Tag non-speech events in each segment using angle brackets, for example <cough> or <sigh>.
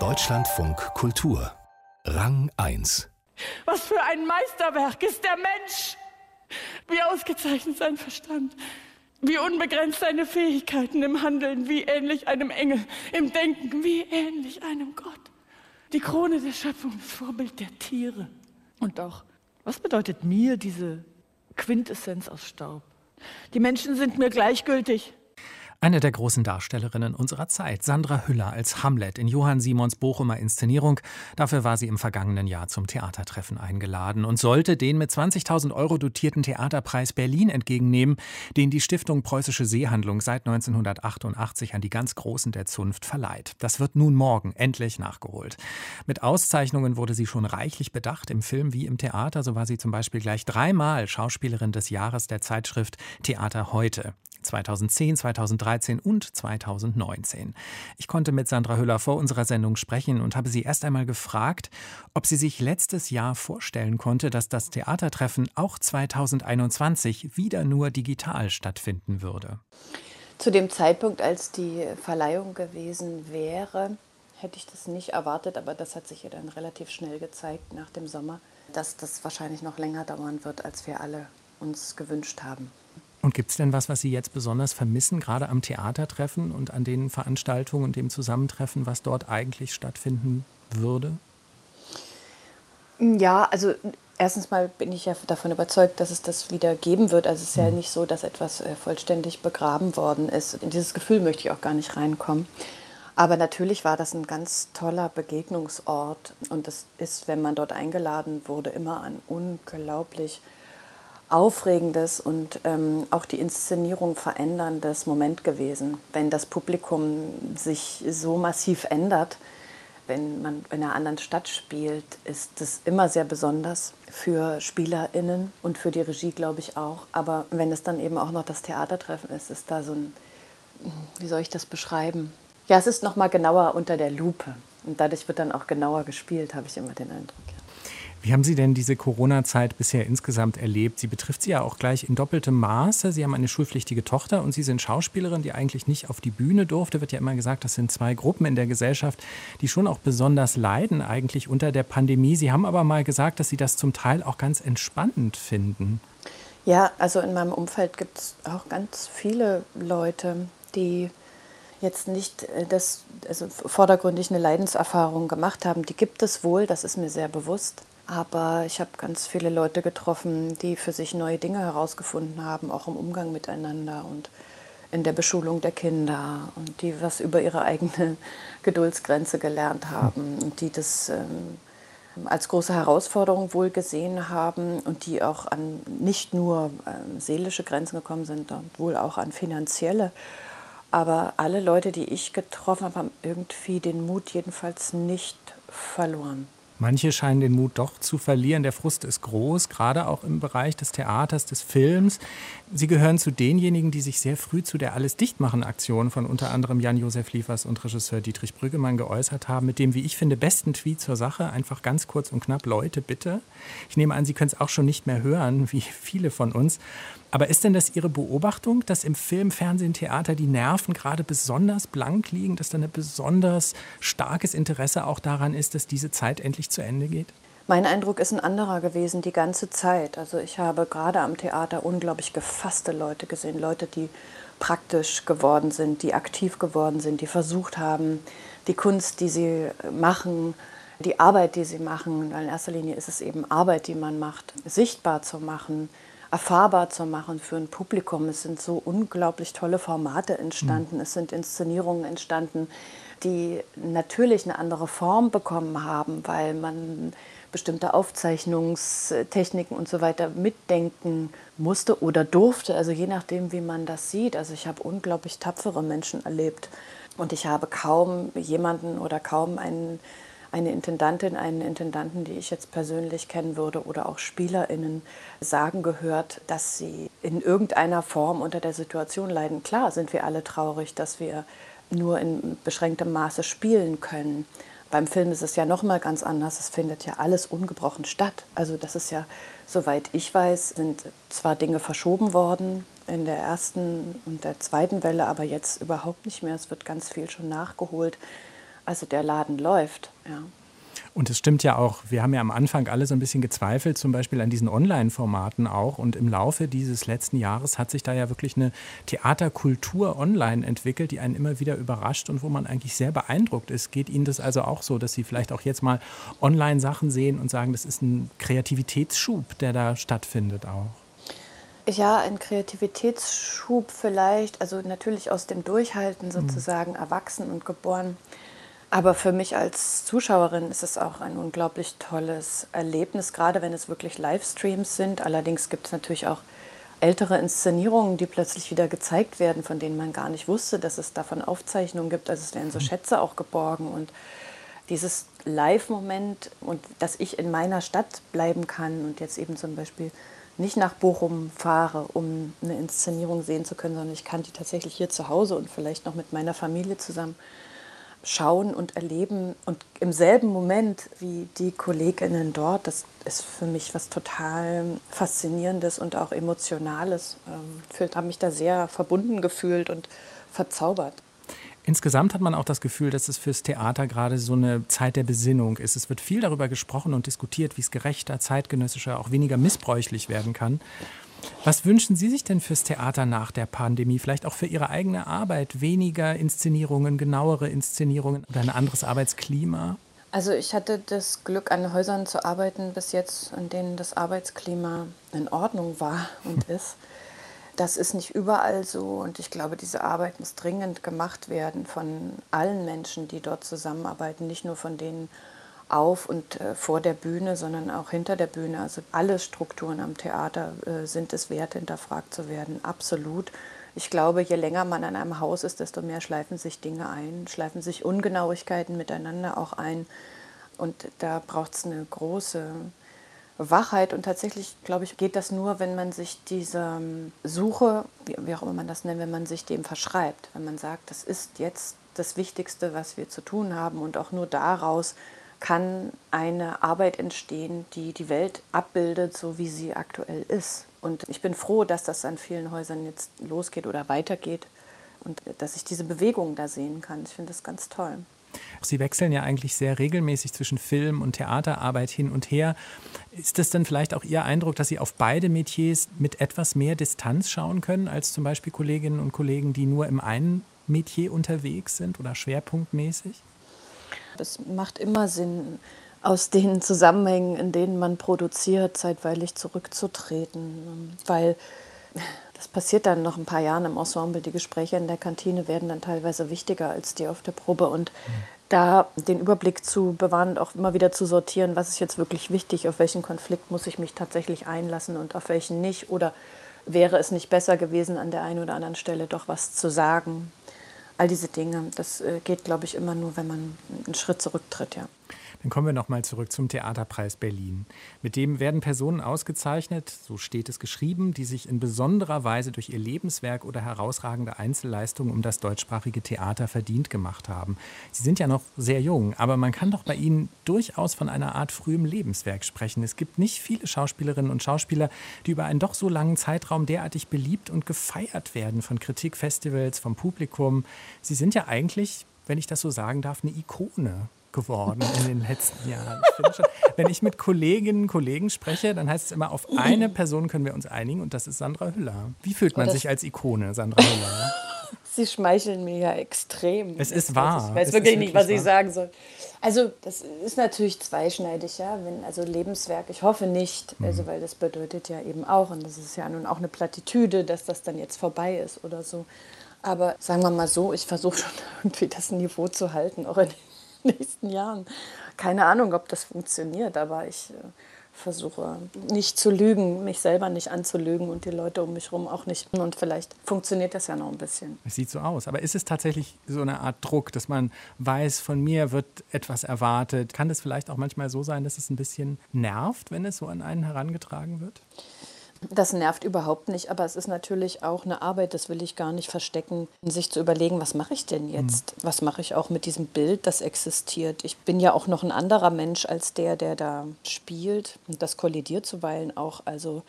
Deutschlandfunk Kultur Rang 1 Was für ein Meisterwerk ist der Mensch! Wie ausgezeichnet sein Verstand, wie unbegrenzt seine Fähigkeiten im Handeln, wie ähnlich einem Engel im Denken, wie ähnlich einem Gott. Die Krone der Schöpfung, das Vorbild der Tiere. Und doch, was bedeutet mir diese Quintessenz aus Staub? Die Menschen sind mir gleichgültig. Eine der großen Darstellerinnen unserer Zeit, Sandra Hüller als Hamlet in Johann Simons Bochumer Inszenierung. Dafür war sie im vergangenen Jahr zum Theatertreffen eingeladen und sollte den mit 20.000 Euro dotierten Theaterpreis Berlin entgegennehmen, den die Stiftung Preußische Seehandlung seit 1988 an die ganz Großen der Zunft verleiht. Das wird nun morgen endlich nachgeholt. Mit Auszeichnungen wurde sie schon reichlich bedacht, im Film wie im Theater. So war sie zum Beispiel gleich dreimal Schauspielerin des Jahres der Zeitschrift Theater heute. 2010, 2013 und 2019. Ich konnte mit Sandra Hüller vor unserer Sendung sprechen und habe sie erst einmal gefragt, ob sie sich letztes Jahr vorstellen konnte, dass das Theatertreffen auch 2021 wieder nur digital stattfinden würde. Zu dem Zeitpunkt, als die Verleihung gewesen wäre, hätte ich das nicht erwartet, aber das hat sich ja dann relativ schnell gezeigt nach dem Sommer, dass das wahrscheinlich noch länger dauern wird, als wir alle uns gewünscht haben. Und gibt es denn was, was Sie jetzt besonders vermissen, gerade am Theatertreffen und an den Veranstaltungen und dem Zusammentreffen, was dort eigentlich stattfinden würde? Ja, also erstens mal bin ich ja davon überzeugt, dass es das wieder geben wird. Also es ist ja mhm. nicht so, dass etwas äh, vollständig begraben worden ist. In dieses Gefühl möchte ich auch gar nicht reinkommen. Aber natürlich war das ein ganz toller Begegnungsort. Und das ist, wenn man dort eingeladen wurde, immer ein unglaublich aufregendes und ähm, auch die Inszenierung veränderndes Moment gewesen, wenn das Publikum sich so massiv ändert. Wenn man in einer anderen Stadt spielt, ist das immer sehr besonders für SpielerInnen und für die Regie, glaube ich, auch. Aber wenn es dann eben auch noch das Theatertreffen ist, ist da so ein, wie soll ich das beschreiben? Ja, es ist noch mal genauer unter der Lupe. Und dadurch wird dann auch genauer gespielt, habe ich immer den Eindruck. Wie haben Sie denn diese Corona-Zeit bisher insgesamt erlebt? Sie betrifft Sie ja auch gleich in doppeltem Maße. Sie haben eine schulpflichtige Tochter und Sie sind Schauspielerin, die eigentlich nicht auf die Bühne durfte. Wird ja immer gesagt, das sind zwei Gruppen in der Gesellschaft, die schon auch besonders leiden eigentlich unter der Pandemie. Sie haben aber mal gesagt, dass Sie das zum Teil auch ganz entspannend finden. Ja, also in meinem Umfeld gibt es auch ganz viele Leute, die jetzt nicht äh, das, also vordergründig eine Leidenserfahrung gemacht haben. Die gibt es wohl, das ist mir sehr bewusst. Aber ich habe ganz viele Leute getroffen, die für sich neue Dinge herausgefunden haben, auch im Umgang miteinander und in der Beschulung der Kinder und die was über ihre eigene <laughs> Geduldsgrenze gelernt haben und die das ähm, als große Herausforderung wohl gesehen haben und die auch an nicht nur ähm, seelische Grenzen gekommen sind, wohl auch an finanzielle. Aber alle Leute, die ich getroffen habe, haben irgendwie den Mut jedenfalls nicht verloren. Manche scheinen den Mut doch zu verlieren. Der Frust ist groß, gerade auch im Bereich des Theaters, des Films. Sie gehören zu denjenigen, die sich sehr früh zu der Alles dichtmachen Aktion von unter anderem Jan-Josef Liefers und Regisseur Dietrich Brüggemann geäußert haben, mit dem, wie ich finde, besten Tweet zur Sache. Einfach ganz kurz und knapp, Leute, bitte. Ich nehme an, Sie können es auch schon nicht mehr hören, wie viele von uns. Aber ist denn das Ihre Beobachtung, dass im Film, Fernsehen, Theater die Nerven gerade besonders blank liegen, dass da ein besonders starkes Interesse auch daran ist, dass diese Zeit endlich zu Ende geht? Mein Eindruck ist ein anderer gewesen die ganze Zeit. Also ich habe gerade am Theater unglaublich gefasste Leute gesehen, Leute, die praktisch geworden sind, die aktiv geworden sind, die versucht haben, die Kunst, die sie machen, die Arbeit, die sie machen, weil in erster Linie ist es eben Arbeit, die man macht, sichtbar zu machen, erfahrbar zu machen für ein Publikum. Es sind so unglaublich tolle Formate entstanden, mhm. es sind Inszenierungen entstanden, die natürlich eine andere Form bekommen haben, weil man bestimmte Aufzeichnungstechniken und so weiter mitdenken musste oder durfte, also je nachdem, wie man das sieht. Also ich habe unglaublich tapfere Menschen erlebt und ich habe kaum jemanden oder kaum einen eine Intendantin, einen Intendanten, die ich jetzt persönlich kennen würde oder auch SpielerInnen sagen gehört, dass sie in irgendeiner Form unter der Situation leiden. Klar sind wir alle traurig, dass wir nur in beschränktem Maße spielen können. Beim Film ist es ja noch mal ganz anders. Es findet ja alles ungebrochen statt. Also das ist ja, soweit ich weiß, sind zwar Dinge verschoben worden, in der ersten und der zweiten Welle, aber jetzt überhaupt nicht mehr. Es wird ganz viel schon nachgeholt. Also der Laden läuft, ja. Und es stimmt ja auch, wir haben ja am Anfang alle so ein bisschen gezweifelt, zum Beispiel an diesen Online-Formaten auch. Und im Laufe dieses letzten Jahres hat sich da ja wirklich eine Theaterkultur online entwickelt, die einen immer wieder überrascht und wo man eigentlich sehr beeindruckt ist. Geht Ihnen das also auch so, dass Sie vielleicht auch jetzt mal Online-Sachen sehen und sagen, das ist ein Kreativitätsschub, der da stattfindet auch? Ja, ein Kreativitätsschub vielleicht, also natürlich aus dem Durchhalten mhm. sozusagen mhm. erwachsen und geboren. Aber für mich als Zuschauerin ist es auch ein unglaublich tolles Erlebnis, gerade wenn es wirklich Livestreams sind. Allerdings gibt es natürlich auch ältere Inszenierungen, die plötzlich wieder gezeigt werden, von denen man gar nicht wusste, dass es davon Aufzeichnungen gibt. Also es werden so mhm. Schätze auch geborgen und dieses Live-Moment und dass ich in meiner Stadt bleiben kann und jetzt eben zum Beispiel nicht nach Bochum fahre, um eine Inszenierung sehen zu können, sondern ich kann die tatsächlich hier zu Hause und vielleicht noch mit meiner Familie zusammen schauen und erleben und im selben Moment wie die Kolleginnen dort, das ist für mich was total Faszinierendes und auch Emotionales. Ich ähm, habe mich da sehr verbunden gefühlt und verzaubert. Insgesamt hat man auch das Gefühl, dass es fürs Theater gerade so eine Zeit der Besinnung ist. Es wird viel darüber gesprochen und diskutiert, wie es gerechter, zeitgenössischer, auch weniger missbräuchlich werden kann. Was wünschen Sie sich denn fürs Theater nach der Pandemie? Vielleicht auch für Ihre eigene Arbeit? Weniger Inszenierungen, genauere Inszenierungen oder ein anderes Arbeitsklima? Also ich hatte das Glück, an Häusern zu arbeiten bis jetzt, in denen das Arbeitsklima in Ordnung war und <laughs> ist. Das ist nicht überall so und ich glaube, diese Arbeit muss dringend gemacht werden von allen Menschen, die dort zusammenarbeiten, nicht nur von denen, auf und äh, vor der Bühne, sondern auch hinter der Bühne. Also alle Strukturen am Theater äh, sind es wert, hinterfragt zu werden, absolut. Ich glaube, je länger man an einem Haus ist, desto mehr schleifen sich Dinge ein, schleifen sich Ungenauigkeiten miteinander auch ein. Und da braucht es eine große Wachheit. Und tatsächlich, glaube ich, geht das nur, wenn man sich dieser ähm, Suche, wie auch immer man das nennt, wenn man sich dem verschreibt. Wenn man sagt, das ist jetzt das Wichtigste, was wir zu tun haben und auch nur daraus kann eine Arbeit entstehen, die die Welt abbildet, so wie sie aktuell ist. Und ich bin froh, dass das an vielen Häusern jetzt losgeht oder weitergeht und dass ich diese Bewegung da sehen kann. Ich finde das ganz toll. Sie wechseln ja eigentlich sehr regelmäßig zwischen Film- und Theaterarbeit hin und her. Ist das dann vielleicht auch Ihr Eindruck, dass Sie auf beide Metiers mit etwas mehr Distanz schauen können als zum Beispiel Kolleginnen und Kollegen, die nur im einen Metier unterwegs sind oder schwerpunktmäßig? Es macht immer Sinn, aus den Zusammenhängen, in denen man produziert, zeitweilig zurückzutreten, weil das passiert dann noch ein paar Jahren im Ensemble. Die Gespräche in der Kantine werden dann teilweise wichtiger als die auf der Probe. Und da den Überblick zu bewahren und auch immer wieder zu sortieren, was ist jetzt wirklich wichtig, auf welchen Konflikt muss ich mich tatsächlich einlassen und auf welchen nicht? Oder wäre es nicht besser gewesen, an der einen oder anderen Stelle doch was zu sagen all diese Dinge. Das äh, geht, glaube ich, immer nur, wenn man einen Schritt zurücktritt, ja. Dann kommen wir noch mal zurück zum Theaterpreis Berlin. Mit dem werden Personen ausgezeichnet, so steht es geschrieben, die sich in besonderer Weise durch ihr Lebenswerk oder herausragende Einzelleistungen um das deutschsprachige Theater verdient gemacht haben. Sie sind ja noch sehr jung, aber man kann doch bei ihnen durchaus von einer Art frühem Lebenswerk sprechen. Es gibt nicht viele Schauspielerinnen und Schauspieler, die über einen doch so langen Zeitraum derartig beliebt und gefeiert werden von Kritikfestivals, vom Publikum. Sie sind ja eigentlich, wenn ich das so sagen darf, eine Ikone geworden in den letzten Jahren. Ich schon, wenn ich mit Kolleginnen und Kollegen spreche, dann heißt es immer, auf eine Person können wir uns einigen und das ist Sandra Hüller. Wie fühlt man sich als Ikone, Sandra Hüller? <laughs> Sie schmeicheln mir ja extrem. Es ist wahr. Ich weiß es wirklich nicht, was wahr. ich sagen soll. Also, das ist natürlich zweischneidig, ja. Wenn, also Lebenswerk, ich hoffe nicht, mhm. also, weil das bedeutet ja eben auch, und das ist ja nun auch eine Plattitüde, dass das dann jetzt vorbei ist oder so. Aber sagen wir mal so, ich versuche schon <laughs> irgendwie das Niveau zu halten, auch in <laughs> nächsten Jahren. Keine Ahnung, ob das funktioniert, aber ich äh, versuche nicht zu lügen, mich selber nicht anzulügen und die Leute um mich herum auch nicht. Und vielleicht funktioniert das ja noch ein bisschen. Es sieht so aus. Aber ist es tatsächlich so eine Art Druck, dass man weiß, von mir wird etwas erwartet? Kann es vielleicht auch manchmal so sein, dass es ein bisschen nervt, wenn es so an einen herangetragen wird? Das nervt überhaupt nicht, aber es ist natürlich auch eine Arbeit, das will ich gar nicht verstecken, sich zu überlegen, was mache ich denn jetzt? Mhm. Was mache ich auch mit diesem Bild, das existiert? Ich bin ja auch noch ein anderer Mensch als der, der da spielt und das kollidiert zuweilen auch. Also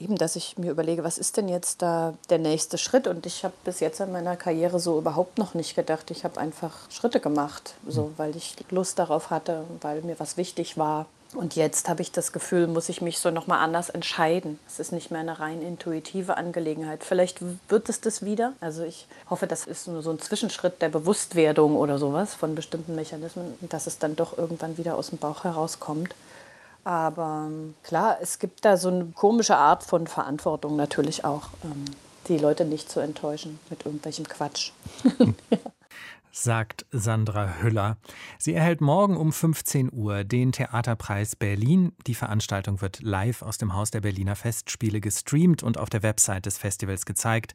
eben, dass ich mir überlege, was ist denn jetzt da der nächste Schritt? Und ich habe bis jetzt in meiner Karriere so überhaupt noch nicht gedacht. Ich habe einfach Schritte gemacht, so, hm. weil ich Lust darauf hatte, weil mir was wichtig war. Und jetzt habe ich das Gefühl, muss ich mich so nochmal anders entscheiden. Es ist nicht mehr eine rein intuitive Angelegenheit. Vielleicht wird es das wieder. Also ich hoffe, das ist nur so ein Zwischenschritt der Bewusstwerdung oder sowas von bestimmten Mechanismen, dass es dann doch irgendwann wieder aus dem Bauch herauskommt. Aber ähm, klar, es gibt da so eine komische Art von Verantwortung natürlich auch, ähm, die Leute nicht zu enttäuschen mit irgendwelchem Quatsch. <laughs> <laughs> sagt Sandra Hüller. Sie erhält morgen um 15 Uhr den Theaterpreis Berlin. Die Veranstaltung wird live aus dem Haus der Berliner Festspiele gestreamt und auf der Website des Festivals gezeigt.